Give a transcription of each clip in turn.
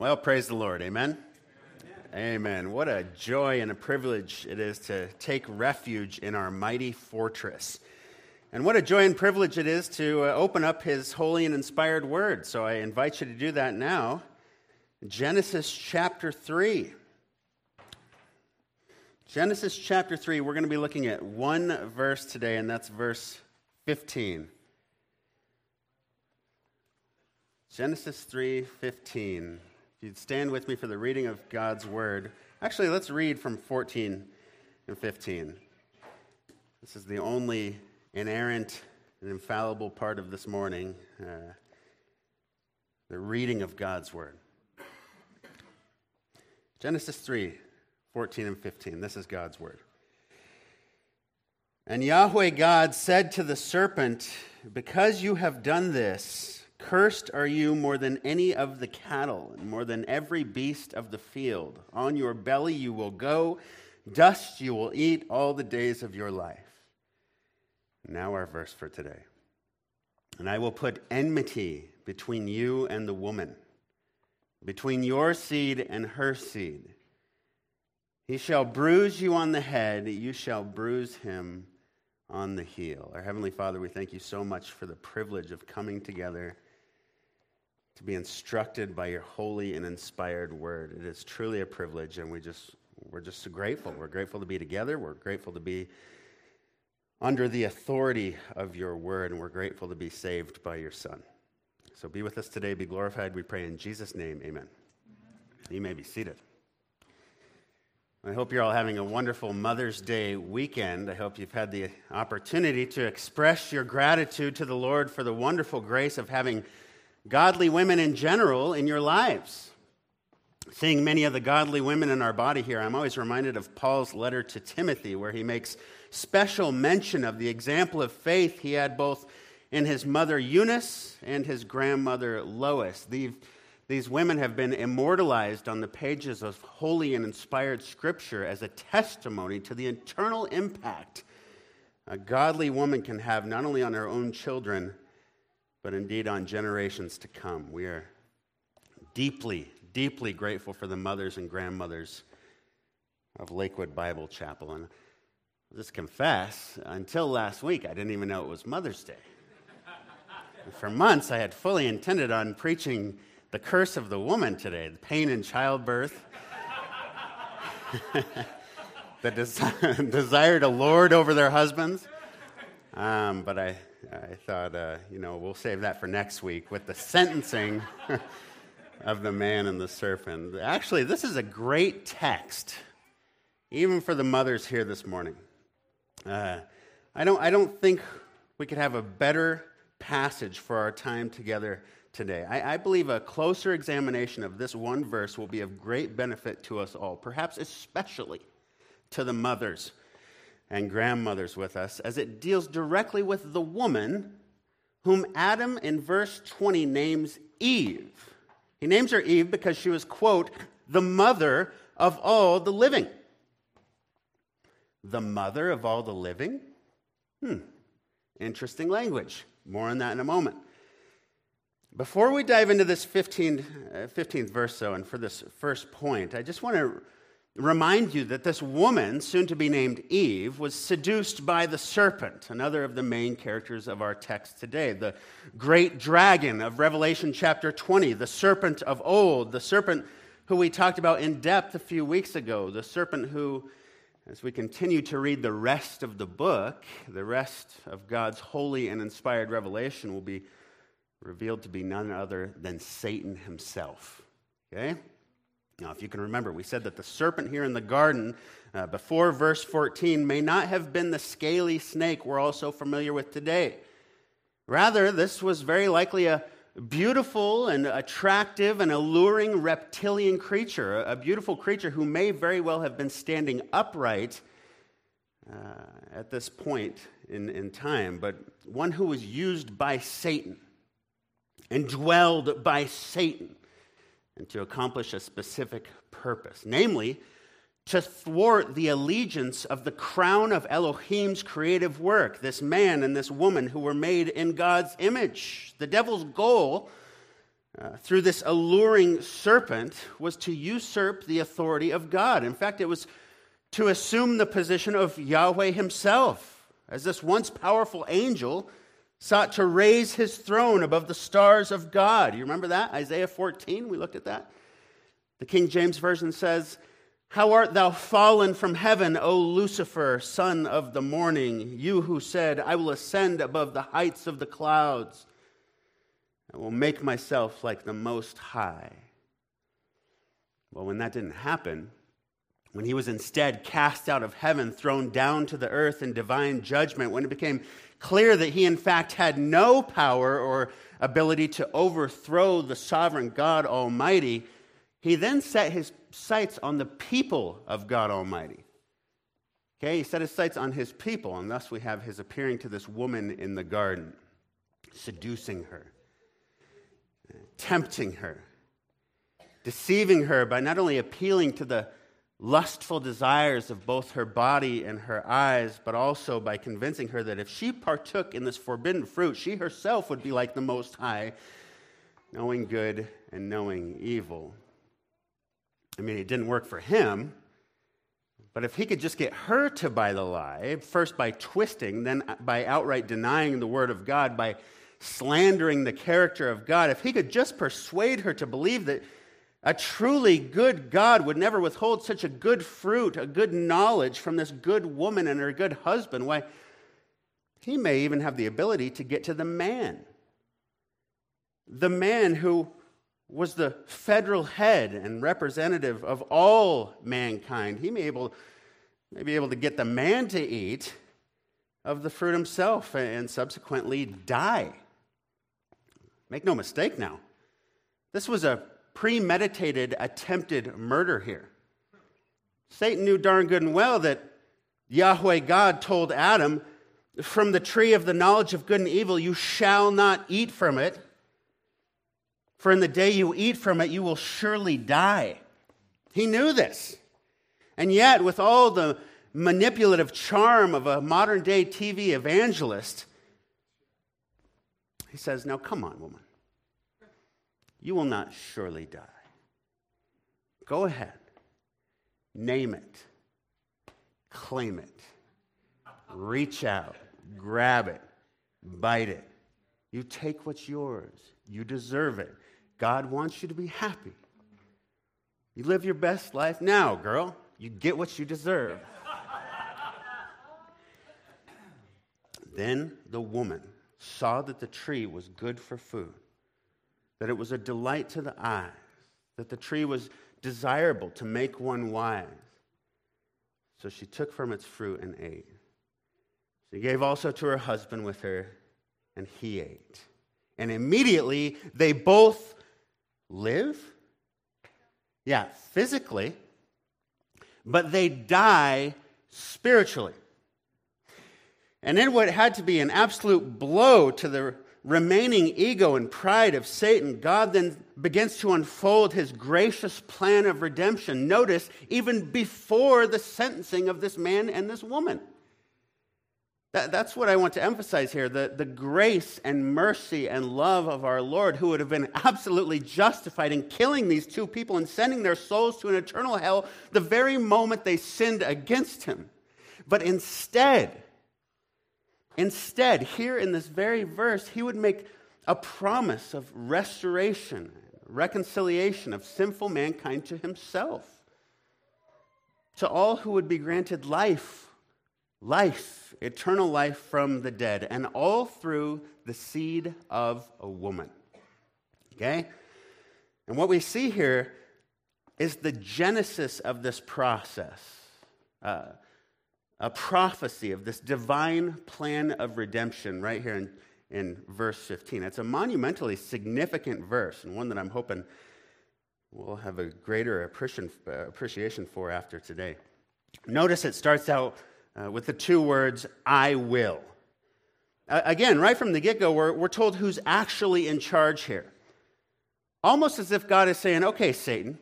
Well, praise the Lord. Amen. Amen. What a joy and a privilege it is to take refuge in our mighty fortress. And what a joy and privilege it is to uh, open up His holy and inspired word. So I invite you to do that now. Genesis chapter 3. Genesis chapter 3, we're going to be looking at one verse today, and that's verse 15. Genesis 3:15. If you'd stand with me for the reading of God's word. Actually, let's read from 14 and 15. This is the only inerrant and infallible part of this morning uh, the reading of God's word. Genesis 3 14 and 15. This is God's word. And Yahweh God said to the serpent, Because you have done this, Cursed are you more than any of the cattle, and more than every beast of the field. On your belly you will go, dust you will eat all the days of your life. Now, our verse for today. And I will put enmity between you and the woman, between your seed and her seed. He shall bruise you on the head, you shall bruise him on the heel. Our Heavenly Father, we thank you so much for the privilege of coming together to be instructed by your holy and inspired word. It is truly a privilege, and we just, we're just so grateful. We're grateful to be together. We're grateful to be under the authority of your word, and we're grateful to be saved by your Son. So be with us today. Be glorified. We pray in Jesus' name. Amen. You may be seated. I hope you're all having a wonderful Mother's Day weekend. I hope you've had the opportunity to express your gratitude to the Lord for the wonderful grace of having godly women in general in your lives. Seeing many of the godly women in our body here, I'm always reminded of Paul's letter to Timothy, where he makes special mention of the example of faith he had both in his mother Eunice and his grandmother Lois. These, these women have been immortalized on the pages of holy and inspired scripture as a testimony to the internal impact a godly woman can have not only on her own children, but indeed on generations to come. We are deeply, deeply grateful for the mothers and grandmothers of Lakewood Bible Chapel. And I'll just confess, until last week, I didn't even know it was Mother's Day. for months, I had fully intended on preaching the curse of the woman today the pain in childbirth, the des- desire to lord over their husbands. Um, but I, I thought, uh, you know, we'll save that for next week with the sentencing of the man and the serpent. Actually, this is a great text, even for the mothers here this morning. Uh, I, don't, I don't think we could have a better passage for our time together today. I, I believe a closer examination of this one verse will be of great benefit to us all, perhaps especially to the mothers and grandmothers with us as it deals directly with the woman whom Adam in verse 20 names Eve. He names her Eve because she was, quote, the mother of all the living. The mother of all the living? Hmm, interesting language. More on that in a moment. Before we dive into this 15th, uh, 15th verse, though, and for this first point, I just want to remind you that this woman, soon to be named Eve, was seduced by the serpent, another of the main characters of our text today. The great dragon of Revelation chapter 20, the serpent of old, the serpent who we talked about in depth a few weeks ago, the serpent who, as we continue to read the rest of the book, the rest of God's holy and inspired revelation will be revealed to be none other than Satan himself. Okay? Now, if you can remember, we said that the serpent here in the garden, uh, before verse 14, may not have been the scaly snake we're all so familiar with today. Rather, this was very likely a beautiful and attractive and alluring reptilian creature, a beautiful creature who may very well have been standing upright uh, at this point in, in time, but one who was used by Satan and dwelled by Satan and to accomplish a specific purpose, namely, to thwart the allegiance of the crown of Elohim's creative work, this man and this woman who were made in God's image. The devil's goal uh, through this alluring serpent was to usurp the authority of God. In fact, it was to assume the position of Yahweh himself, as this once powerful angel sought to raise his throne above the stars of God. You remember that? Isaiah 14, we looked at that. The King James Version says, How art thou fallen from heaven, O Lucifer, son of the morning, you who said, I will ascend above the heights of the clouds. I will make myself like the Most High. Well, when that didn't happen, when he was instead cast out of heaven, thrown down to the earth in divine judgment, when it became clear that he, in fact, had no power or ability to overthrow the sovereign God Almighty, he then set his sights on the people of God Almighty. Okay, he set his sights on his people, and thus we have his appearing to this woman in the garden, seducing her tempting her, deceiving her by not only appealing to the lustful desires of both her body and her eyes, but also by convincing her that if she partook in this forbidden fruit, she herself would be like the Most High, knowing good and knowing evil. I mean, it didn't work for him, but if he could just get her to buy the lie, first by twisting, then by outright denying the word of God, by slandering the character of God, if he could just persuade her to believe that a truly good God would never withhold such a good fruit, a good knowledge from this good woman and her good husband, why, he may even have the ability to get to the man. The man who was the federal head and representative of all mankind. He may, able, may be able to get the man to eat of the fruit himself and subsequently die. Make no mistake now. This was a premeditated, attempted murder here. Satan knew darn good and well that Yahweh God told Adam, From the tree of the knowledge of good and evil, you shall not eat from it. For in the day you eat from it, you will surely die. He knew this. And yet, with all the manipulative charm of a modern day TV evangelist, he says, Now come on, woman. You will not surely die. Go ahead. Name it. Claim it. Reach out. Grab it. Bite it. You take what's yours. You deserve it. God wants you to be happy. You live your best life now, girl. You get what you deserve. then the woman saw that the tree was good for food, that it was a delight to the eyes, that the tree was desirable to make one wise. So she took from its fruit and ate. She gave also to her husband with her, and he ate. And immediately they both live. Yeah, physically, but they die spiritually. And in what had to be an absolute blow to the remaining ego and pride of Satan, God then begins to unfold his gracious plan of redemption. Notice, even before the sentencing of this man and this woman. That, that's what I want to emphasize here the, the grace and mercy and love of our Lord, who would have been absolutely justified in killing these two people and sending their souls to an eternal hell the very moment they sinned against him. But instead, Instead, here in this very verse, he would make a promise of restoration, reconciliation of sinful mankind to himself. To all who would be granted life, life, eternal life from the dead, and all through the seed of a woman. Okay? And what we see here is the genesis of this process. Uh, a prophecy of this divine plan of redemption right here in, in verse 15. It's a monumentally significant verse and one that I'm hoping we'll have a greater appreciation for after today. Notice it starts out uh, with the two words, I will. Uh, again, right from the get go, we're, we're told who's actually in charge here. Almost as if God is saying, okay, Satan,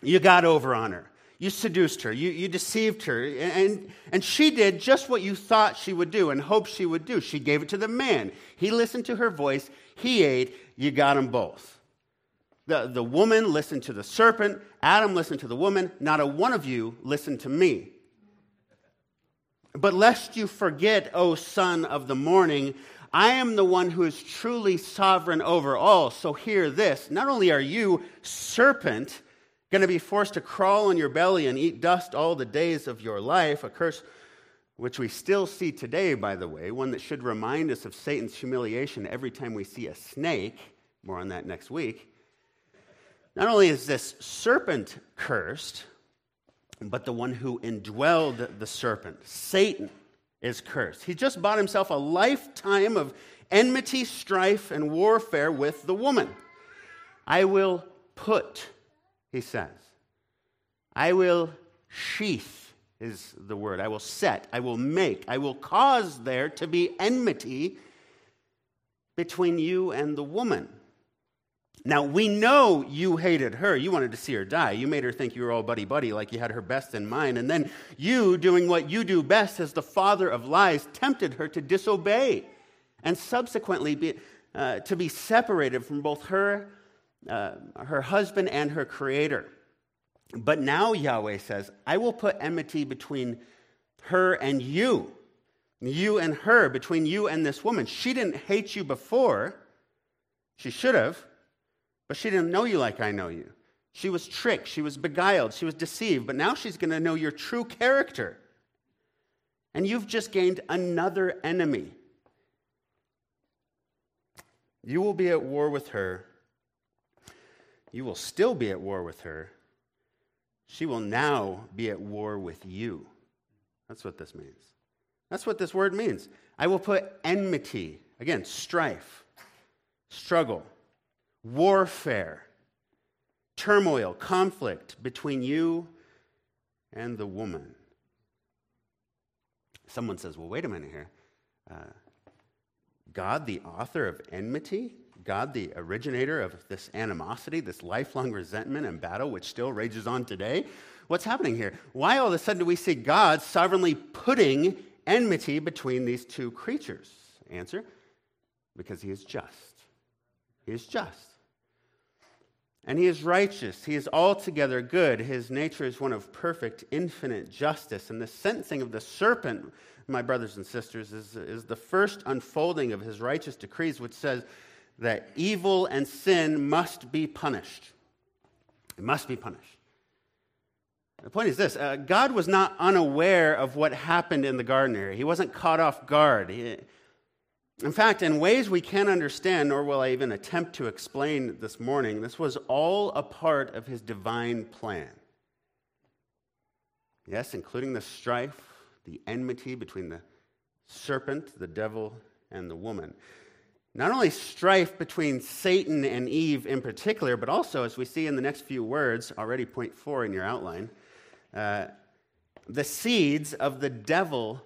you got over on her. You seduced her, you, you deceived her, and, and she did just what you thought she would do and hoped she would do. She gave it to the man. He listened to her voice, he ate, you got them both. The, the woman listened to the serpent, Adam listened to the woman. Not a one of you listened to me. But lest you forget, O son of the morning, I am the one who is truly sovereign over all. So hear this. Not only are you, serpent, going to be forced to crawl on your belly and eat dust all the days of your life, a curse which we still see today, by the way, one that should remind us of Satan's humiliation every time we see a snake. More on that next week. Not only is this serpent cursed, but the one who indwelled the serpent, Satan, is cursed. He just bought himself a lifetime of enmity, strife, and warfare with the woman. I will put, he says, I will sheath, is the word. I will set, I will make, I will cause there to be enmity between you and the woman. Now, we know you hated her. You wanted to see her die. You made her think you were all buddy buddy, like you had her best in mind. And then you, doing what you do best as the father of lies, tempted her to disobey and subsequently be, uh, to be separated from both her, uh, her husband and her creator. But now Yahweh says, I will put enmity between her and you, you and her, between you and this woman. She didn't hate you before, she should have. But she didn't know you like I know you. She was tricked, she was beguiled, she was deceived, but now she's going to know your true character. And you've just gained another enemy. You will be at war with her. You will still be at war with her. She will now be at war with you. That's what this means. That's what this word means. I will put enmity, again, strife, struggle, warfare, turmoil, conflict between you and the woman. Someone says, well, wait a minute here. Uh, God, the author of enmity, God, the originator of this animosity, this lifelong resentment and battle which still rages on today. What's happening here? Why all of a sudden do we see God sovereignly putting enmity between these two creatures? Answer because he is just. He is just. And he is righteous. He is altogether good. His nature is one of perfect, infinite justice. And the sentencing of the serpent, my brothers and sisters, is, is the first unfolding of his righteous decrees, which says that evil and sin must be punished. It must be punished. The point is this uh, God was not unaware of what happened in the garden area, he wasn't caught off guard. He, in fact, in ways we can't understand, nor will I even attempt to explain this morning, this was all a part of his divine plan. Yes, including the strife, the enmity between the serpent, the devil, and the woman. Not only strife between Satan and Eve in particular, but also, as we see in the next few words, already point four in your outline, uh, the seeds of the devil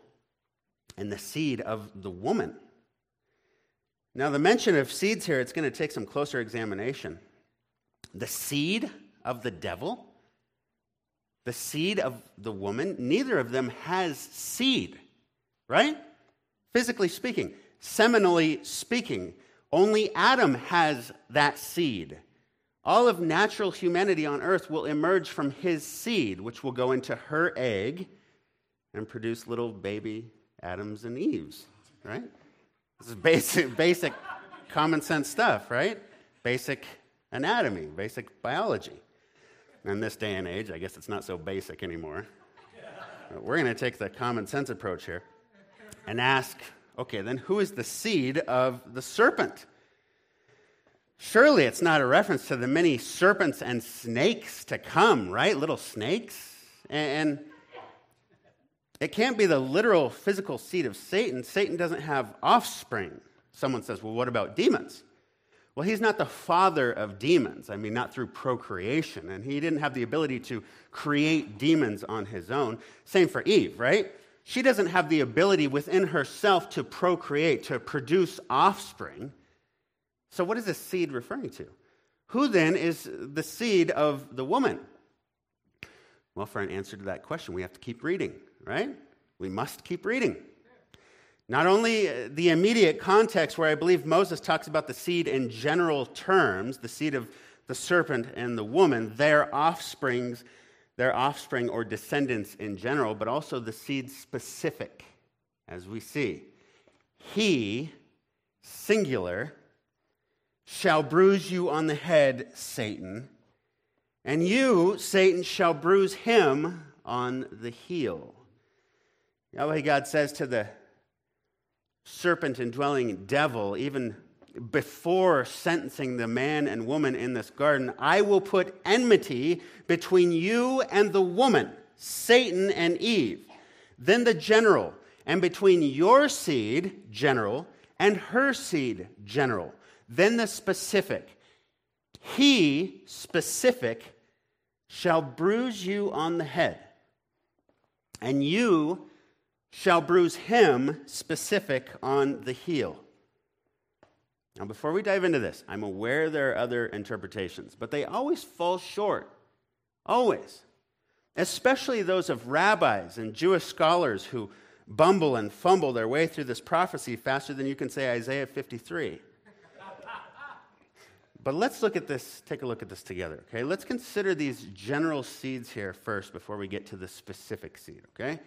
and the seed of the woman. Now, the mention of seeds here, it's going to take some closer examination. The seed of the devil, the seed of the woman, neither of them has seed, right? Physically speaking, seminally speaking, only Adam has that seed. All of natural humanity on earth will emerge from his seed, which will go into her egg and produce little baby Adams and Eves, right? This is basic, basic common sense stuff, right? Basic anatomy, basic biology. In this day and age, I guess it's not so basic anymore. We're going to take the common sense approach here and ask okay, then who is the seed of the serpent? Surely it's not a reference to the many serpents and snakes to come, right? Little snakes. And it can't be the literal physical seed of Satan. Satan doesn't have offspring. Someone says, well, what about demons? Well, he's not the father of demons. I mean, not through procreation. And he didn't have the ability to create demons on his own. Same for Eve, right? She doesn't have the ability within herself to procreate, to produce offspring. So, what is this seed referring to? Who then is the seed of the woman? Well, for an answer to that question, we have to keep reading right? We must keep reading. Not only uh, the immediate context where I believe Moses talks about the seed in general terms, the seed of the serpent and the woman, their offsprings, their offspring or descendants in general, but also the seed specific, as we see. He, singular, shall bruise you on the head, Satan, and you, Satan, shall bruise him on the heel. Yahweh God says to the serpent indwelling devil, even before sentencing the man and woman in this garden, I will put enmity between you and the woman, Satan and Eve, then the general, and between your seed, general, and her seed, general, then the specific. He, specific, shall bruise you on the head, and you shall bruise him, specific, on the heel. Now, before we dive into this, I'm aware there are other interpretations, but they always fall short. Always. Especially those of rabbis and Jewish scholars who bumble and fumble their way through this prophecy faster than you can say Isaiah 53. But let's look at this, take a look at this together, okay? Let's consider these general seeds here first before we get to the specific seed, okay?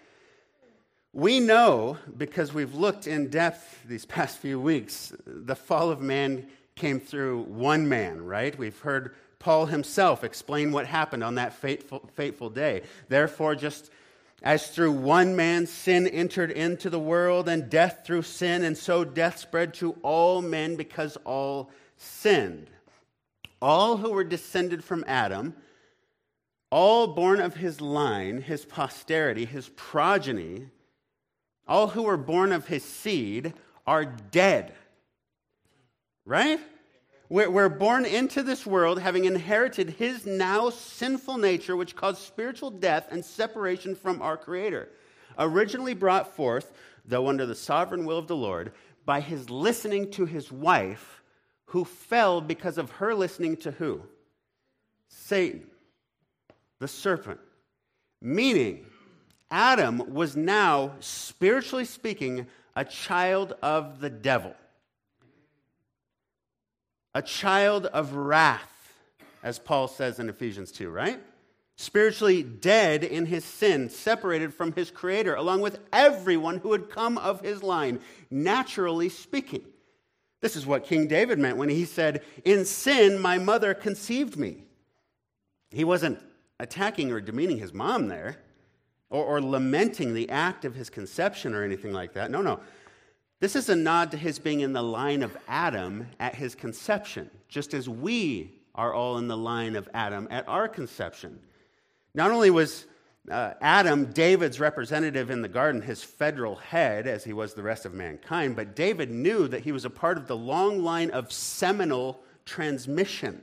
We know, because we've looked in depth these past few weeks, the fall of man came through one man, right? We've heard Paul himself explain what happened on that fateful, fateful day. Therefore, just as through one man sin entered into the world, and death through sin, and so death spread to all men because all sinned all who were descended from Adam, all born of his line, his posterity, his progeny, all who were born of his seed are dead. Right? We're born into this world having inherited his now sinful nature, which caused spiritual death and separation from our Creator. Originally brought forth, though under the sovereign will of the Lord, by his listening to his wife who fell because of her listening to who? Satan, the serpent. Meaning, Adam was now, spiritually speaking, a child of the devil, a child of wrath, as Paul says in Ephesians 2, right? Spiritually dead in his sin, separated from his creator, along with everyone who had come of his line, naturally speaking. This is what King David meant when he said, In sin, my mother conceived me. He wasn't attacking or demeaning his mom there or, or, lamenting the act of his conception or anything like that. No, no. This is a nod to his being in the line of Adam at his conception, just as we are all in the line of Adam at our conception. Not only was uh, Adam, David's representative in the garden, his federal head, as he was the rest of mankind, but David knew that he was a part of the long line of seminal transmission,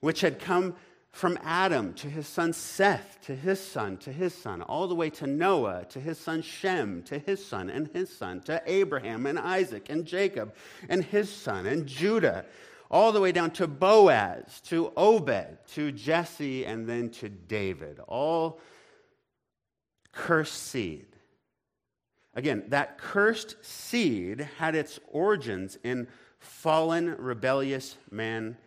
which had come from Adam to his son Seth, to his son, to his son, all the way to Noah, to his son Shem, to his son and his son, to Abraham and Isaac and Jacob and his son and Judah, all the way down to Boaz, to Obed, to Jesse, and then to David. All cursed seed. Again, that cursed seed had its origins in fallen, rebellious man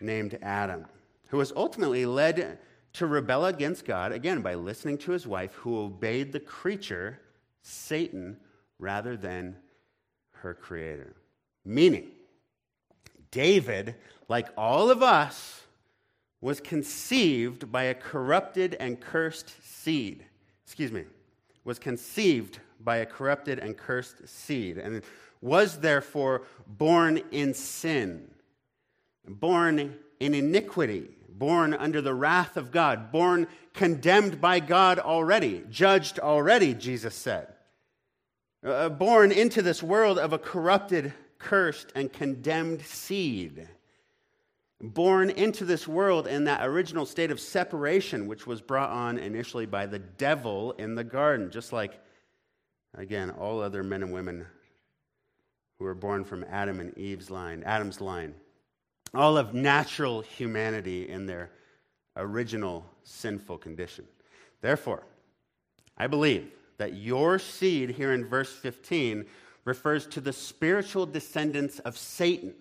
named Adam, who was ultimately led to rebel against God, again, by listening to his wife, who obeyed the creature, Satan, rather than her creator. Meaning, David, like all of us, was conceived by a corrupted and cursed seed. Excuse me, was conceived by a corrupted and cursed seed, and was therefore born in sin, born in iniquity, born under the wrath of God, born condemned by God already, judged already, Jesus said. Uh, born into this world of a corrupted, cursed, and condemned seed born into this world in that original state of separation, which was brought on initially by the devil in the garden, just like, again, all other men and women who were born from Adam and Eve's line, Adam's line. All of natural humanity in their original sinful condition. Therefore, I believe that your seed here in verse 15 refers to the spiritual descendants of Satan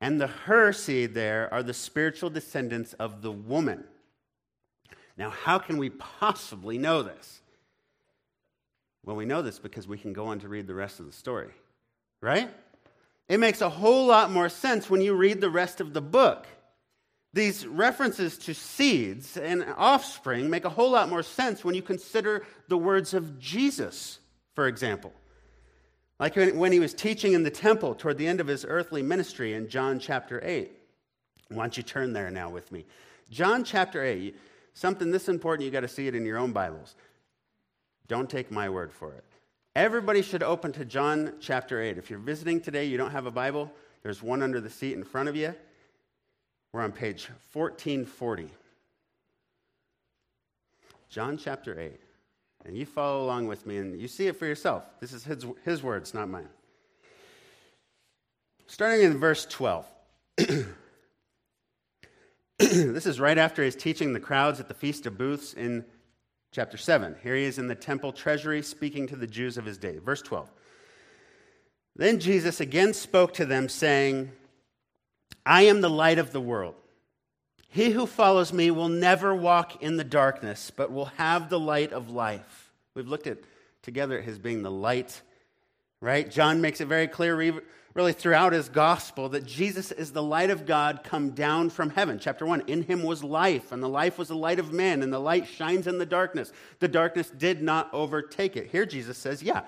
And the her seed there are the spiritual descendants of the woman. Now, how can we possibly know this? Well, we know this because we can go on to read the rest of the story, right? It makes a whole lot more sense when you read the rest of the book. These references to seeds and offspring make a whole lot more sense when you consider the words of Jesus, for example. Like when he was teaching in the temple toward the end of his earthly ministry in John chapter 8. Why don't you turn there now with me? John chapter 8, something this important, you got to see it in your own Bibles. Don't take my word for it. Everybody should open to John chapter 8. If you're visiting today, you don't have a Bible, there's one under the seat in front of you. We're on page 1440. John chapter 8. And you follow along with me and you see it for yourself. This is his, his words, not mine. Starting in verse 12. this is right after he's teaching the crowds at the Feast of Booths in chapter 7. Here he is in the temple treasury speaking to the Jews of his day. Verse 12. Then Jesus again spoke to them, saying, I am the light of the world. He who follows me will never walk in the darkness, but will have the light of life. We've looked at together at his being the light, right? John makes it very clear, really throughout his gospel, that Jesus is the light of God come down from heaven. Chapter 1 In him was life, and the life was the light of man, and the light shines in the darkness. The darkness did not overtake it. Here Jesus says, Yeah,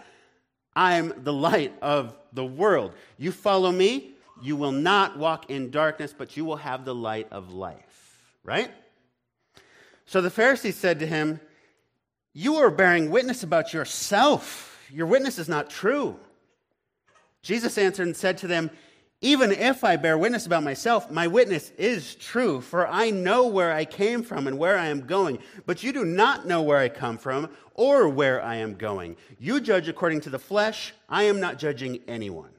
I'm the light of the world. You follow me, you will not walk in darkness, but you will have the light of life. Right? So the Pharisees said to him, You are bearing witness about yourself. Your witness is not true. Jesus answered and said to them, Even if I bear witness about myself, my witness is true, for I know where I came from and where I am going. But you do not know where I come from or where I am going. You judge according to the flesh. I am not judging anyone.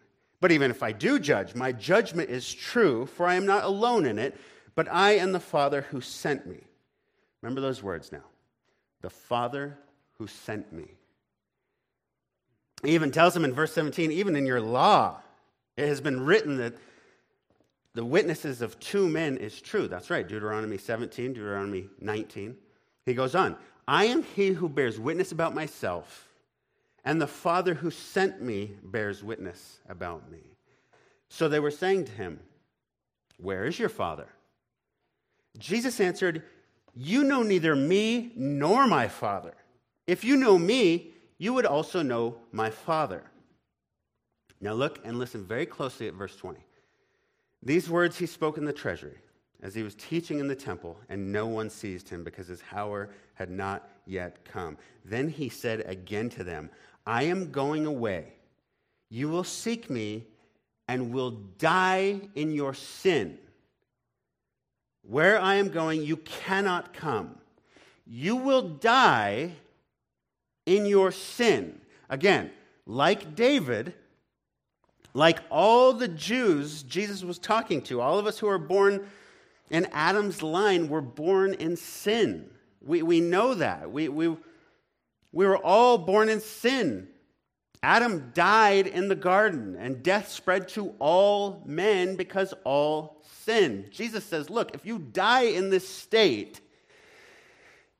But even if I do judge, my judgment is true, for I am not alone in it, but I and the Father who sent me. Remember those words now. The Father who sent me. He even tells him in verse 17, even in your law, it has been written that the witnesses of two men is true. That's right, Deuteronomy 17, Deuteronomy 19. He goes on, I am he who bears witness about myself and the Father who sent me bears witness about me. So they were saying to him, Where is your Father? Jesus answered, You know neither me nor my Father. If you know me, you would also know my Father. Now look and listen very closely at verse 20. These words he spoke in the treasury as he was teaching in the temple, and no one seized him because his hour had not yet come. Then he said again to them, I am going away. You will seek me and will die in your sin. Where I am going, you cannot come. You will die in your sin. Again, like David, like all the Jews Jesus was talking to, all of us who are born in Adam's line were born in sin. We, we know that. We, we, we were all born in sin. Adam died in the garden, and death spread to all men because all sin. Jesus says, Look, if you die in this state,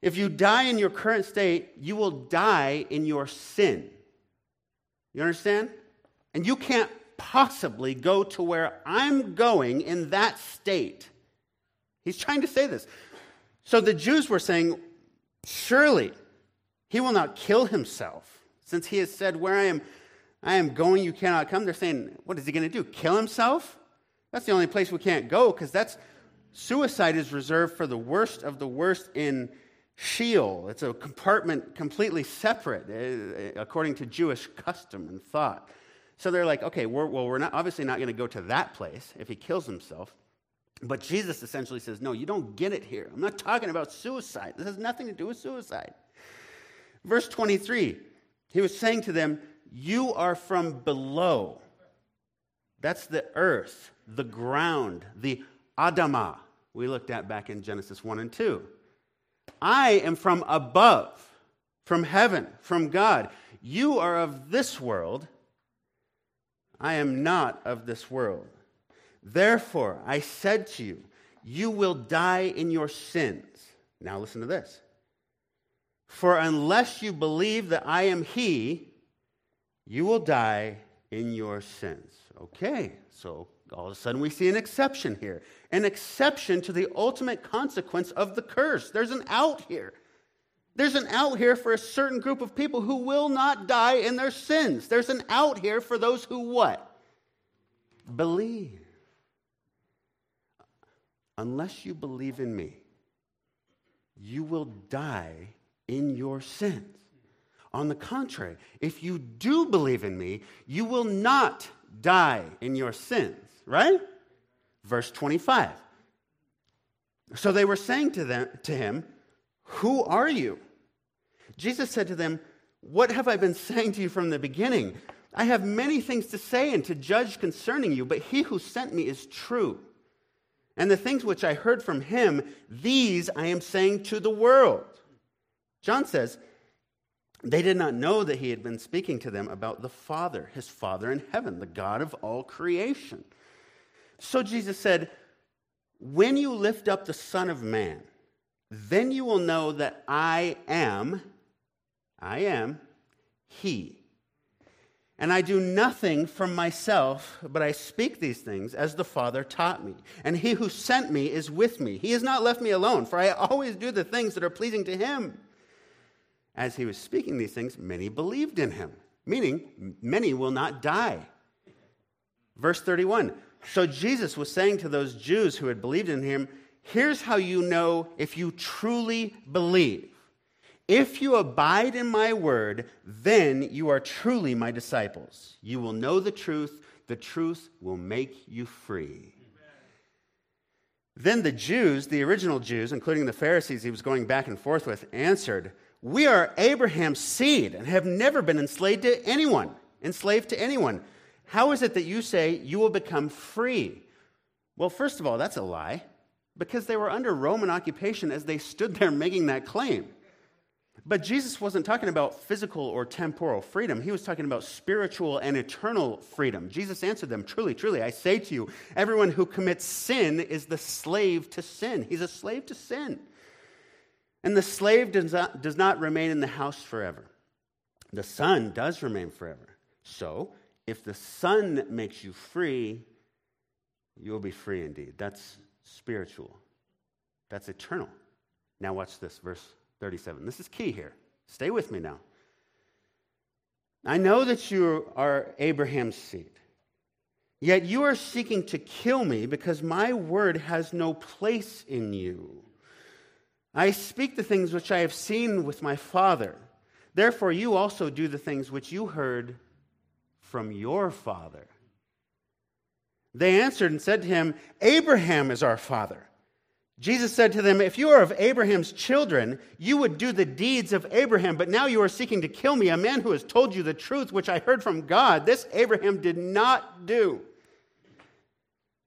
if you die in your current state, you will die in your sin. You understand? And you can't possibly go to where I'm going in that state. He's trying to say this. So the Jews were saying, Surely he will not kill himself, since he has said, Where I am, I am going, you cannot come. They're saying, What is he going to do? Kill himself? That's the only place we can't go, because that's suicide is reserved for the worst of the worst in Sheol. It's a compartment completely separate, uh, according to Jewish custom and thought. So they're like, okay, we're, well, we're not, obviously not going to go to that place if he kills himself. But Jesus essentially says, no, you don't get it here. I'm not talking about suicide. This has nothing to do with suicide. Verse 23, he was saying to them, You are from below. That's the earth, the ground, the Adamah we looked at back in Genesis 1 and 2. I am from above, from heaven, from God. You are of this world. I am not of this world. Therefore, I said to you, you will die in your sins. Now, listen to this. For unless you believe that I am He, you will die in your sins. Okay, so all of a sudden we see an exception here an exception to the ultimate consequence of the curse. There's an out here. There's an out here for a certain group of people who will not die in their sins. There's an out here for those who what? Believe. Unless you believe in me, you will die in your sins. On the contrary, if you do believe in me, you will not die in your sins, right? Verse 25. So they were saying to, them, to him, Who are you? Jesus said to them, What have I been saying to you from the beginning? I have many things to say and to judge concerning you, but he who sent me is true. And the things which I heard from him, these I am saying to the world. John says, they did not know that he had been speaking to them about the Father, his Father in heaven, the God of all creation. So Jesus said, When you lift up the Son of Man, then you will know that I am, I am He. And I do nothing from myself, but I speak these things as the Father taught me. And he who sent me is with me. He has not left me alone, for I always do the things that are pleasing to him. As he was speaking these things, many believed in him, meaning many will not die. Verse 31 So Jesus was saying to those Jews who had believed in him, Here's how you know if you truly believe. If you abide in my word, then you are truly my disciples. You will know the truth, the truth will make you free. Then the Jews, the original Jews, including the Pharisees he was going back and forth with, answered, we are Abraham's seed and have never been enslaved to anyone, enslaved to anyone. How is it that you say you will become free? Well, first of all, that's a lie because they were under Roman occupation as they stood there making that claim. But Jesus wasn't talking about physical or temporal freedom. He was talking about spiritual and eternal freedom. Jesus answered them Truly, truly, I say to you, everyone who commits sin is the slave to sin. He's a slave to sin. And the slave does not, does not remain in the house forever. The son does remain forever. So, if the son makes you free, you will be free indeed. That's spiritual, that's eternal. Now, watch this, verse 37. This is key here. Stay with me now. I know that you are Abraham's seed, yet you are seeking to kill me because my word has no place in you. I speak the things which I have seen with my Father. Therefore, you also do the things which you heard from your father. They answered and said to him, Abraham is our father. Jesus said to them, If you are of Abraham's children, you would do the deeds of Abraham, but now you are seeking to kill me, a man who has told you the truth which I heard from God. This Abraham did not do.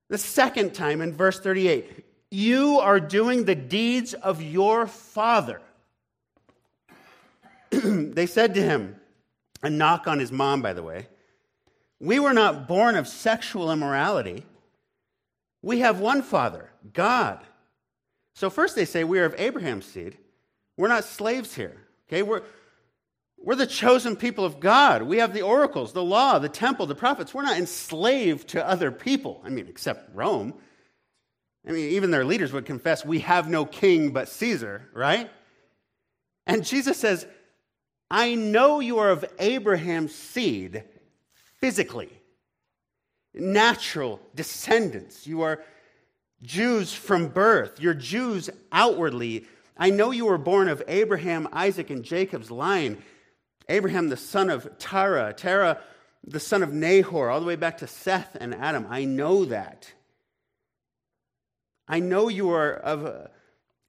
The second time in verse 38, you are doing the deeds of your father. they said to him, a knock on his mom, by the way, we were not born of sexual immorality. We have one father, God. So, first they say we are of Abraham's seed. We're not slaves here. Okay? We're, we're the chosen people of God. We have the oracles, the law, the temple, the prophets. We're not enslaved to other people. I mean, except Rome. I mean, even their leaders would confess, We have no king but Caesar, right? And Jesus says, I know you are of Abraham's seed physically, natural descendants. You are Jews from birth, you're Jews outwardly. I know you were born of Abraham, Isaac, and Jacob's line. Abraham, the son of Terah, Terah, the son of Nahor, all the way back to Seth and Adam. I know that. I know you are of uh,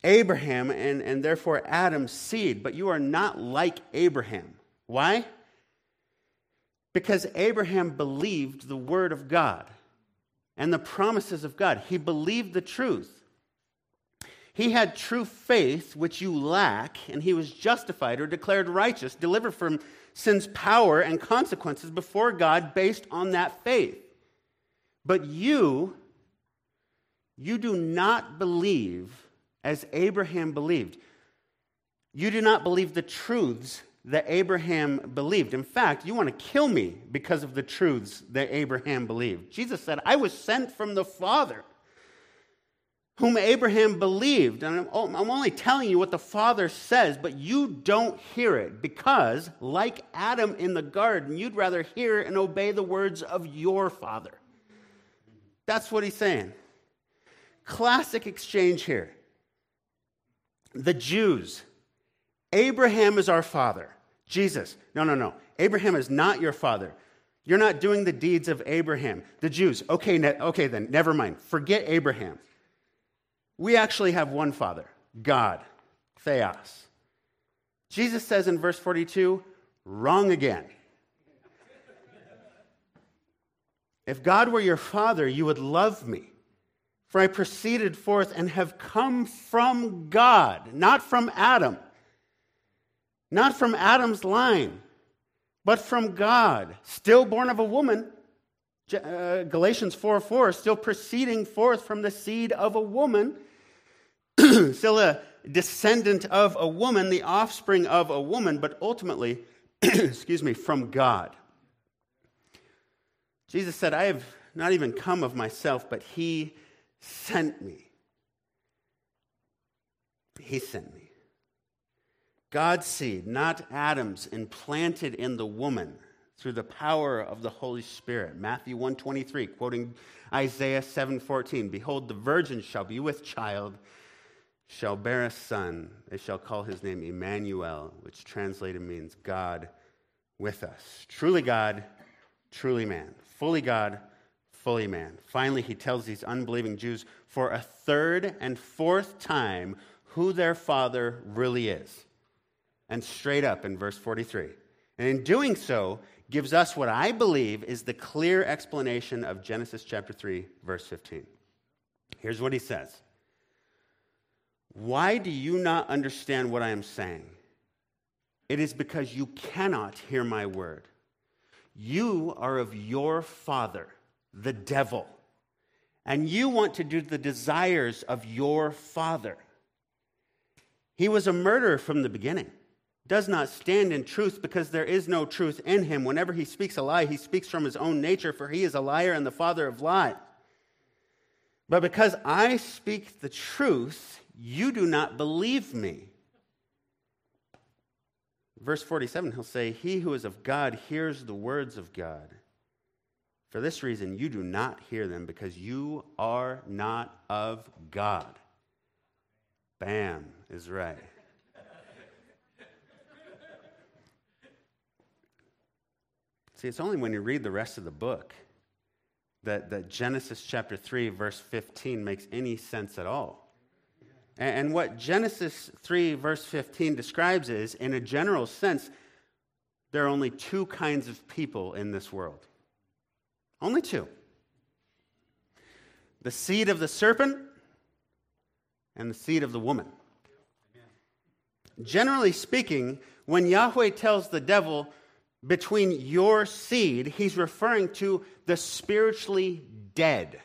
Abraham and, and therefore Adam's seed, but you are not like Abraham. Why? Because Abraham believed the word of God and the promises of God. He believed the truth. He had true faith, which you lack, and he was justified or declared righteous, delivered from sin's power and consequences before God based on that faith. But you You do not believe as Abraham believed. You do not believe the truths that Abraham believed. In fact, you want to kill me because of the truths that Abraham believed. Jesus said, I was sent from the Father, whom Abraham believed. And oh, I'm only telling you what the Father says, but you don't hear it because, like Adam in the garden, you'd rather hear and obey the words of your Father. That's what he's saying. Classic exchange here. The Jews, Abraham is our father. Jesus, no, no, no. Abraham is not your father. You're not doing the deeds of Abraham. The Jews, okay, ne- okay then, never mind. Forget Abraham. We actually have one father, God, Theos. Jesus says in verse 42, wrong again. if God were your father, you would love me. For I proceeded forth and have come from God, not from Adam not from Adam's line, but from God, still born of a woman. Uh, Galatians 4 4, still proceeding forth from the seed of a woman, still a descendant of a woman, the offspring of a woman, but ultimately, excuse me, from God. Jesus said, I have not even come of myself, but He sent me. He sent me. God's seed, not Adam's, implanted in the woman through the power of the Holy Spirit. Matthew 123, quoting Isaiah 7:14, Behold, the virgin shall be with child, shall bear a son. They shall call his name Emmanuel, which translated means God with us. Truly God, truly man. Fully God, fully man. Finally, he tells these unbelieving Jews for a third and fourth time who their father really is and straight up in verse 43. And in doing so, gives us what I believe is the clear explanation of Genesis chapter 3, verse 15. Here's what he says Why do you not understand what I am saying? It is because you cannot hear my word. You are of your father, the devil, and you want to do the desires of your father. He was a murderer from the beginning does not stand in truth because there is no truth in him. Whenever he speaks a lie, he speaks from his own nature, for he is a liar and the father of lies. But because I speak the truth, you do not believe me. Verse 47, he'll say, He who is of God hears the words of God. For this reason, you do not hear them because you are not of God. Bam is right. See, it's only when you read the rest of the book that, that Genesis chapter 3, verse 15 makes any sense at all. And, and what Genesis 3, verse 15 describes is, in a general sense, there are only two kinds of people in this world. Only two the seed of the serpent and the seed of the woman. Generally speaking, when Yahweh tells the devil, between your seed, he's referring to the spiritually dead,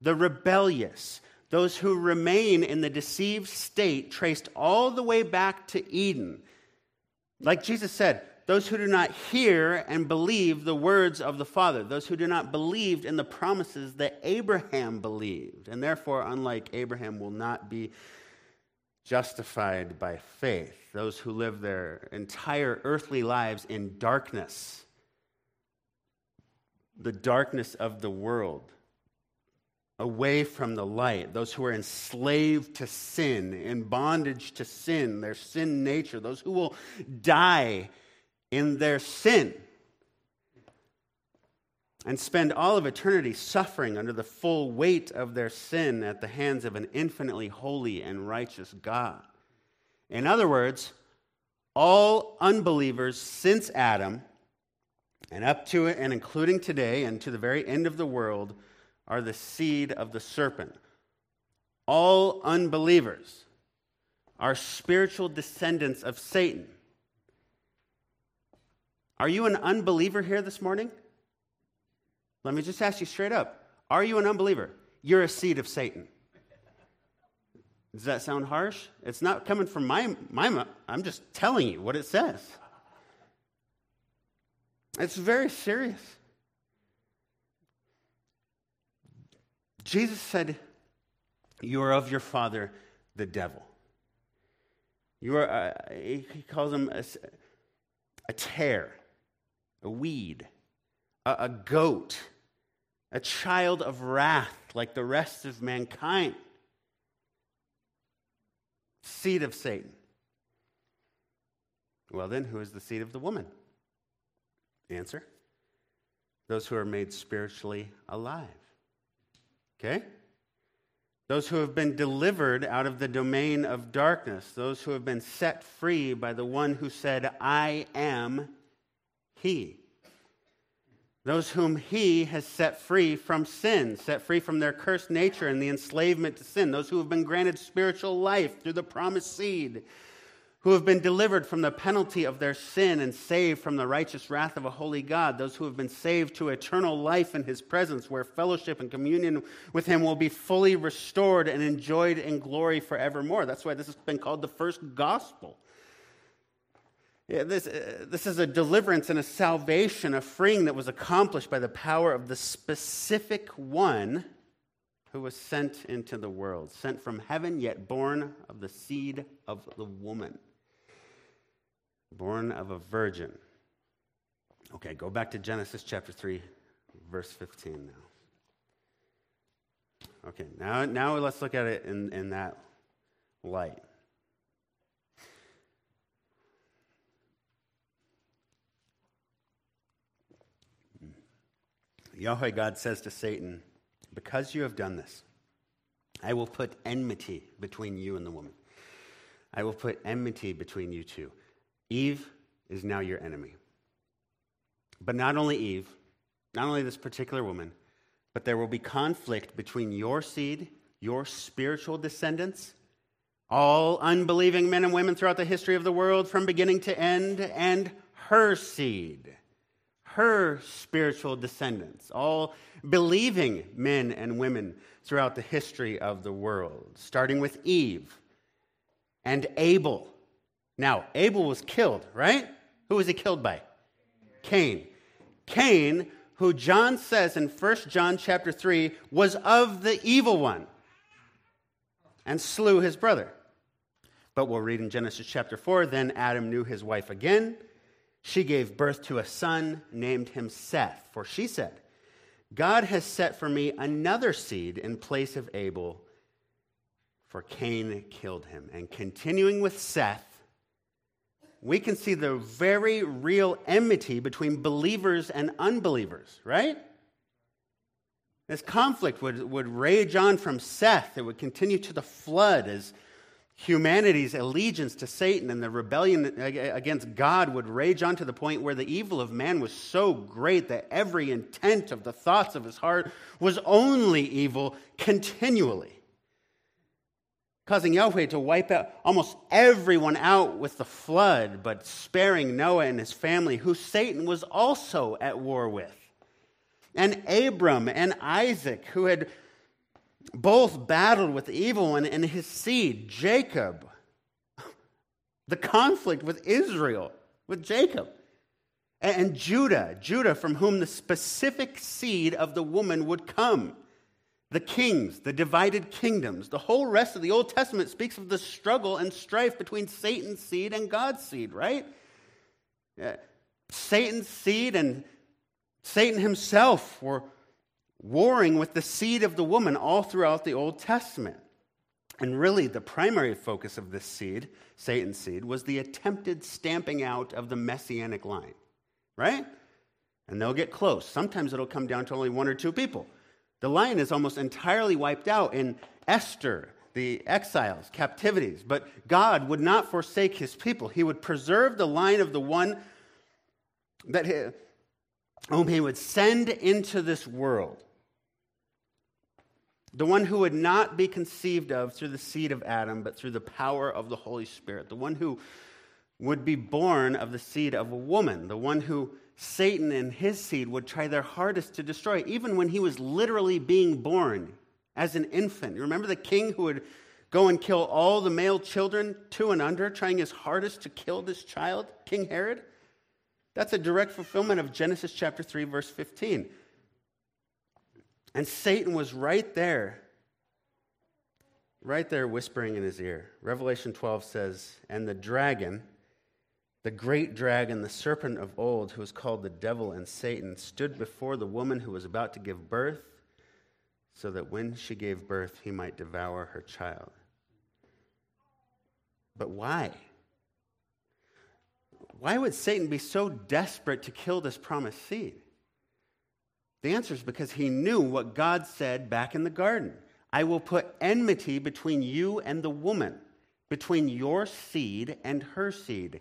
the rebellious, those who remain in the deceived state traced all the way back to Eden. Like Jesus said, those who do not hear and believe the words of the Father, those who do not believe in the promises that Abraham believed, and therefore, unlike Abraham, will not be justified by faith, those who live their entire earthly lives in darkness, the darkness of the world, away from the light, those who are enslaved to sin, in bondage to sin, their sin nature, those who will die in their sin and spend all of eternity suffering under the full weight of their sin at the hands of an infinitely holy and righteous God. In other words, all unbelievers since Adam and up to and including today and to the very end of the world are the seed of the serpent. All unbelievers are spiritual descendants of Satan. Are you an unbeliever here this morning? Let me just ask you straight up Are you an unbeliever? you're a seed of Satan. Does that sound harsh? It's not coming from my, my I'm just telling you what it says. It's very serious. Jesus said, You are of your father, the devil. You are, uh, he calls him a, a tare, a weed, a, a goat, a child of wrath like the rest of mankind, seed of Satan. Well, then, who is the seed of the woman? Answer those who are made spiritually alive. Okay? Those who have been delivered out of the domain of darkness, those who have been set free by the one who said, I am He. Those whom He has set free from sin, set free from their cursed nature and the enslavement to sin, those who have been granted spiritual life through the promised seed who have been delivered from the penalty of their sin and saved from the righteous wrath of a holy God, those who have been saved to eternal life in his presence, where fellowship and communion with him will be fully restored and enjoyed in glory forevermore. That's why this has been called the first gospel. Yeah, this, uh, this is a deliverance and a salvation, a freeing that was accomplished by the power of the specific one who was sent into the world, sent from heaven, yet born of the seed of the woman born of a virgin. Okay, go back to Genesis chapter 3, verse 15 now. Okay, now, now let's look at it in, in that light. Yahweh God says to Satan, Because you have done this, I will put enmity between you and the woman. I will put enmity between you two. Eve is now your enemy. But not only Eve, not only this particular woman, but there will be conflict between your seed, your spiritual descendants, all unbelieving men and women throughout the history of the world from beginning to end, and her seed, her spiritual descendants, all believing men and women throughout the history of the world, starting with Eve and Abel now, Abel was killed, right? Who was he killed by? Cain. Cain, who John says in 1 John chapter 3 was of the evil one and slew his brother. But we'll read in Genesis chapter 4 then Adam knew his wife again. She gave birth to a son, named him Seth, for she said, God has set for me another seed in place of Abel, for Cain killed him. And continuing with Seth, we can see the very real enmity between believers and unbelievers, right? This conflict would, would rage on from Seth. It would continue to the flood as humanity's allegiance to Satan and the rebellion against God would rage on to the point where the evil of man was so great that every intent of the thoughts of his heart was only evil continually causing Yahweh to wipe out almost everyone out with the flood, but sparing Noah and his family, who Satan was also at war with. And Abram and Isaac, who had both battled with the evil one and his seed, Jacob. The conflict with Israel, with Jacob. And Judah, Judah, from whom the specific seed of the woman would come the kings, the divided kingdoms. The whole rest of the Old Testament speaks of the struggle and strife between Satan's seed and God's seed, right? Satan's seed and Satan himself were warring with the seed of the woman all throughout the Old Testament. And really, the primary focus of this seed, Satan's seed, was the attempted stamping out of the messianic line, right? And they'll get close. Sometimes it'll come down to only one or two people. The line is almost entirely wiped out in Esther, the exiles, captivities. But God would not forsake his people. He would preserve the line of the one that he, whom he would send into this world. The one who would not be conceived of through the seed of Adam, but through the power of the Holy Spirit. The one who would be born of the seed of a woman. The one who Satan and his seed would try their hardest to destroy. Even when he was literally being born, as an infant. You remember the king who would go and kill all the male children, two and under, trying his hardest to kill this child, King Herod? That's a direct fulfillment of Genesis chapter 3, verse 15. And Satan was right there, right there whispering in his ear. Revelation 12 says, And the dragon, the great dragon, the serpent of old, who is called the devil and Satan, stood before the woman who was about to give birth, so that when she gave birth, he might devour her child. But why? Why would Satan be so desperate to kill this promised seed? The answer is because he knew what God said back in the garden I will put enmity between you and the woman, between your seed and her seed.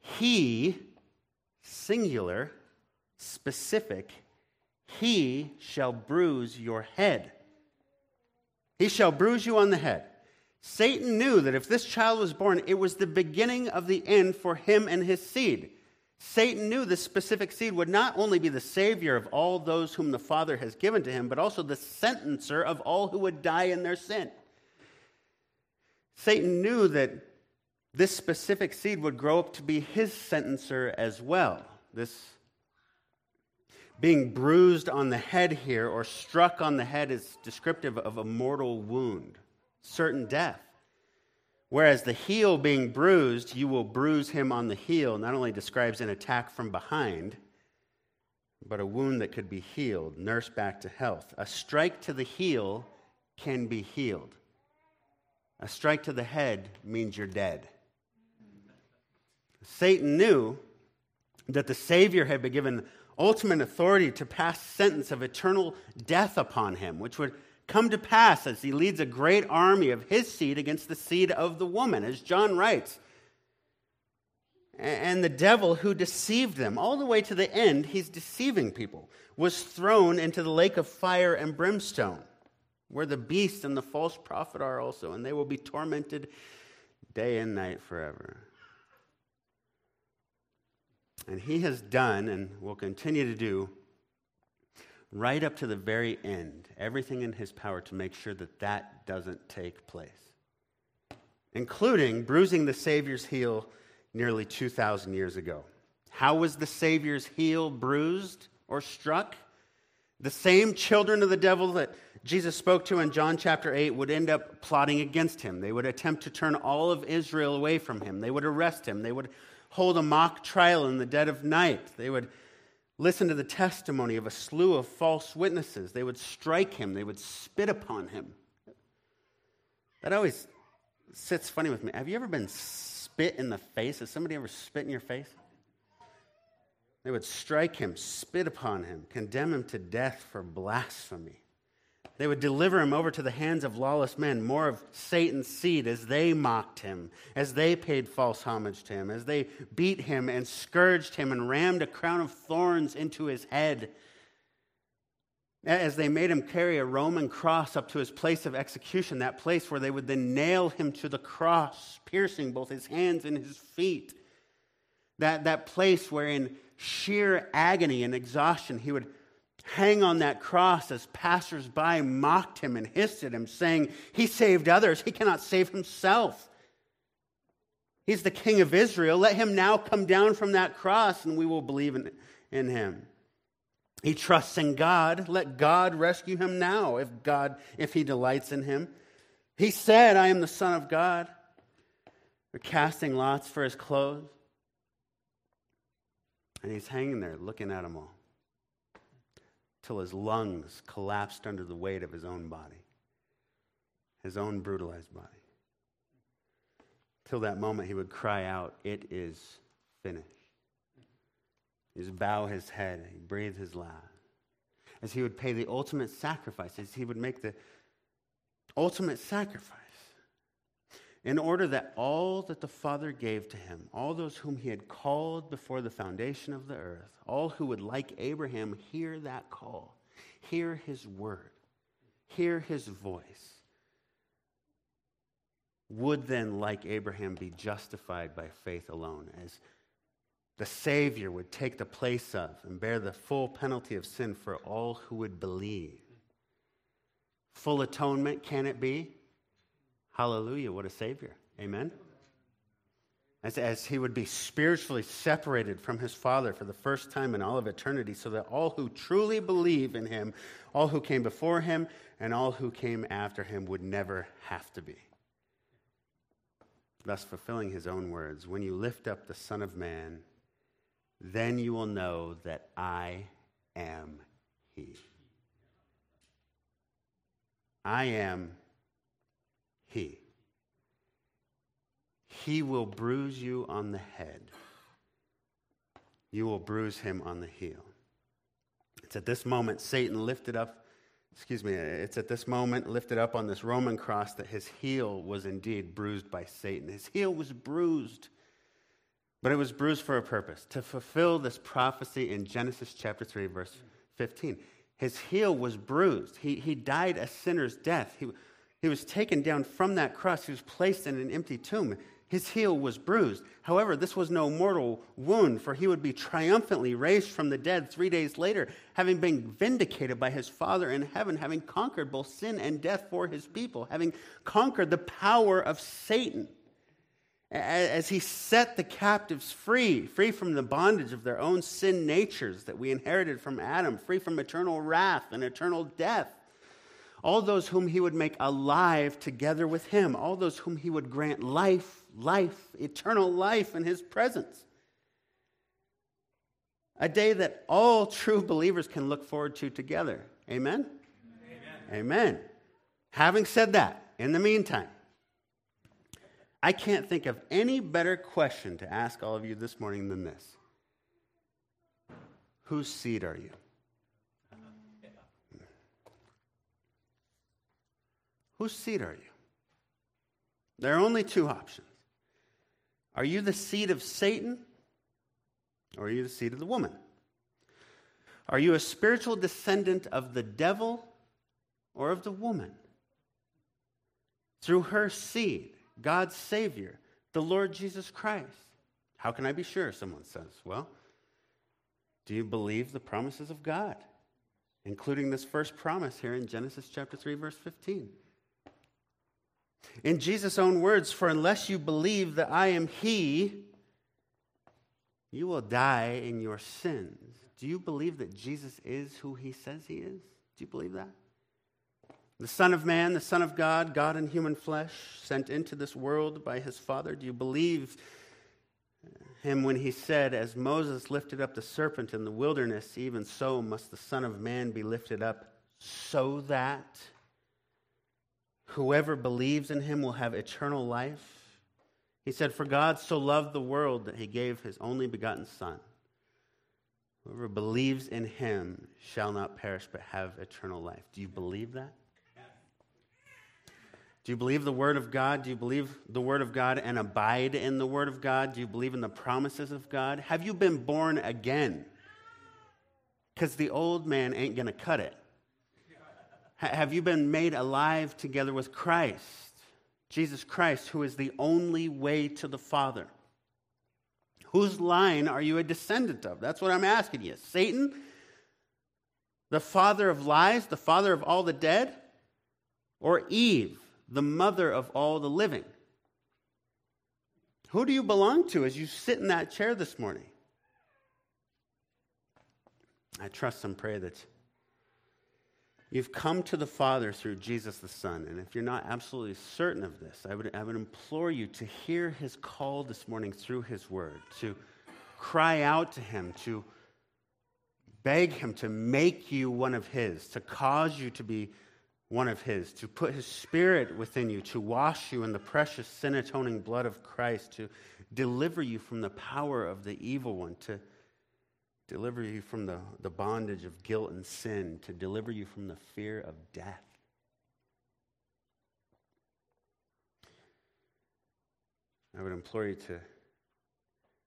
He, singular, specific, he shall bruise your head. He shall bruise you on the head. Satan knew that if this child was born, it was the beginning of the end for him and his seed. Satan knew this specific seed would not only be the savior of all those whom the Father has given to him, but also the sentencer of all who would die in their sin. Satan knew that this specific seed would grow up to be his sentencer as well. This being bruised on the head here or struck on the head is descriptive of a mortal wound, certain death. Whereas the heel being bruised, you will bruise him on the heel, not only describes an attack from behind, but a wound that could be healed, nursed back to health. A strike to the heel can be healed. A strike to the head means you're dead. Satan knew that the Savior had been given ultimate authority to pass sentence of eternal death upon him, which would come to pass as he leads a great army of his seed against the seed of the woman, as John writes. And the devil who deceived them, all the way to the end, he's deceiving people, was thrown into the lake of fire and brimstone, where the beast and the false prophet are also, and they will be tormented day and night forever. And he has done and will continue to do right up to the very end, everything in his power to make sure that that doesn't take place, including bruising the Savior's heel nearly 2,000 years ago. How was the Savior's heel bruised or struck? The same children of the devil that Jesus spoke to in John chapter 8 would end up plotting against him. They would attempt to turn all of Israel away from him. They would arrest him. They would hold a mock trial in the dead of night. They would listen to the testimony of a slew of false witnesses. They would strike him, they would spit upon him. That always sits funny with me. Have you ever been spit in the face? Has somebody ever spit in your face? They would strike him, spit upon him, condemn him to death for blasphemy. They would deliver him over to the hands of lawless men, more of Satan's seed, as they mocked him, as they paid false homage to him, as they beat him and scourged him and rammed a crown of thorns into his head, as they made him carry a Roman cross up to his place of execution, that place where they would then nail him to the cross, piercing both his hands and his feet. That, that place where, in sheer agony and exhaustion, he would hang on that cross as passersby mocked him and hissed at him, saying, He saved others, he cannot save himself. He's the king of Israel. Let him now come down from that cross and we will believe in, in him. He trusts in God. Let God rescue him now if God, if he delights in him. He said, I am the Son of God. They're casting lots for his clothes. And he's hanging there looking at them all till his lungs collapsed under the weight of his own body, his own brutalized body. Till that moment, he would cry out, It is finished. He'd bow his head, he'd breathe his last. As he would pay the ultimate sacrifice, as he would make the ultimate sacrifice in order that all that the Father gave to him, all those whom he had called before the foundation of the earth, all who would, like Abraham, hear that call, hear his word, hear his voice, would then, like Abraham, be justified by faith alone, as the Savior would take the place of and bear the full penalty of sin for all who would believe. full atonement can it be? Hallelujah, what a Savior. Amen. As, as he would be spiritually separated from his Father for the first time in all of eternity, so that all who truly believe in him, all who came before him, and all who came after him would never have to be. Thus, fulfilling his own words When you lift up the Son of Man, then you will know that I am he. I am he. He will bruise you on the head. You will bruise him on the heel. It's at this moment Satan lifted up, excuse me, it's at this moment lifted up on this Roman cross that his heel was indeed bruised by Satan. His heel was bruised, but it was bruised for a purpose to fulfill this prophecy in Genesis chapter 3, verse 15. His heel was bruised. He, he died a sinner's death. He, he was taken down from that cross. He was placed in an empty tomb. His heel was bruised. However, this was no mortal wound, for he would be triumphantly raised from the dead three days later, having been vindicated by his Father in heaven, having conquered both sin and death for his people, having conquered the power of Satan. As he set the captives free, free from the bondage of their own sin natures that we inherited from Adam, free from eternal wrath and eternal death all those whom he would make alive together with him, all those whom he would grant life life, eternal life in his presence. A day that all true believers can look forward to together. Amen? Amen. Amen. Having said that, in the meantime, I can't think of any better question to ask all of you this morning than this Whose seed are you? Whose seed are you? There are only two options. Are you the seed of Satan or are you the seed of the woman? Are you a spiritual descendant of the devil or of the woman? Through her seed, God's Savior, the Lord Jesus Christ. How can I be sure? Someone says. Well, do you believe the promises of God, including this first promise here in Genesis chapter 3, verse 15? In Jesus' own words, for unless you believe that I am He, you will die in your sins. Do you believe that Jesus is who He says He is? Do you believe that? The Son of Man, the Son of God, God in human flesh, sent into this world by His Father. Do you believe Him when He said, As Moses lifted up the serpent in the wilderness, even so must the Son of Man be lifted up, so that Whoever believes in him will have eternal life. He said, For God so loved the world that he gave his only begotten Son. Whoever believes in him shall not perish but have eternal life. Do you believe that? Do you believe the Word of God? Do you believe the Word of God and abide in the Word of God? Do you believe in the promises of God? Have you been born again? Because the old man ain't going to cut it. Have you been made alive together with Christ, Jesus Christ, who is the only way to the Father? Whose line are you a descendant of? That's what I'm asking you. Satan, the father of lies, the father of all the dead? Or Eve, the mother of all the living? Who do you belong to as you sit in that chair this morning? I trust and pray that You've come to the Father through Jesus the Son. And if you're not absolutely certain of this, I would, I would implore you to hear his call this morning through his word, to cry out to him, to beg him to make you one of his, to cause you to be one of his, to put his spirit within you, to wash you in the precious sin atoning blood of Christ, to deliver you from the power of the evil one, to deliver you from the, the bondage of guilt and sin, to deliver you from the fear of death. I would implore you to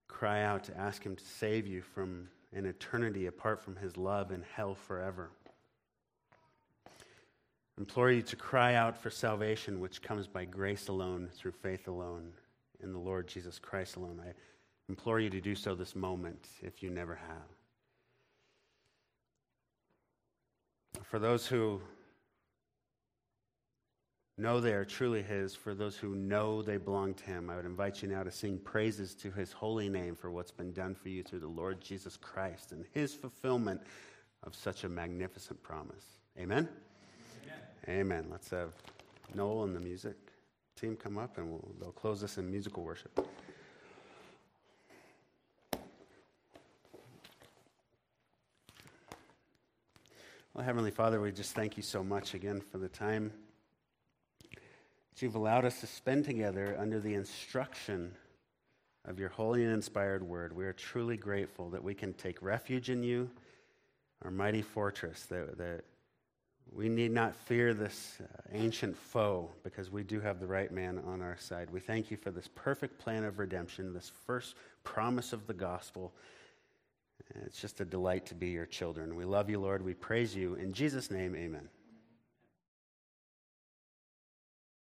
cry out to ask Him to save you from an eternity apart from His love in hell forever. I implore you to cry out for salvation, which comes by grace alone, through faith alone, in the Lord Jesus Christ alone. I implore you to do so this moment if you never have. For those who know they are truly His, for those who know they belong to Him. I would invite you now to sing praises to His holy name for what's been done for you through the Lord Jesus Christ and His fulfillment of such a magnificent promise. Amen? Amen. Amen. Let's have Noel and the music team come up and we'll, they'll close us in musical worship. Well, Heavenly Father, we just thank you so much again for the time that you've allowed us to spend together under the instruction of your holy and inspired word. We are truly grateful that we can take refuge in you, our mighty fortress, that, that we need not fear this uh, ancient foe because we do have the right man on our side. We thank you for this perfect plan of redemption, this first promise of the gospel. It's just a delight to be your children. We love you, Lord. We praise you. In Jesus' name, amen.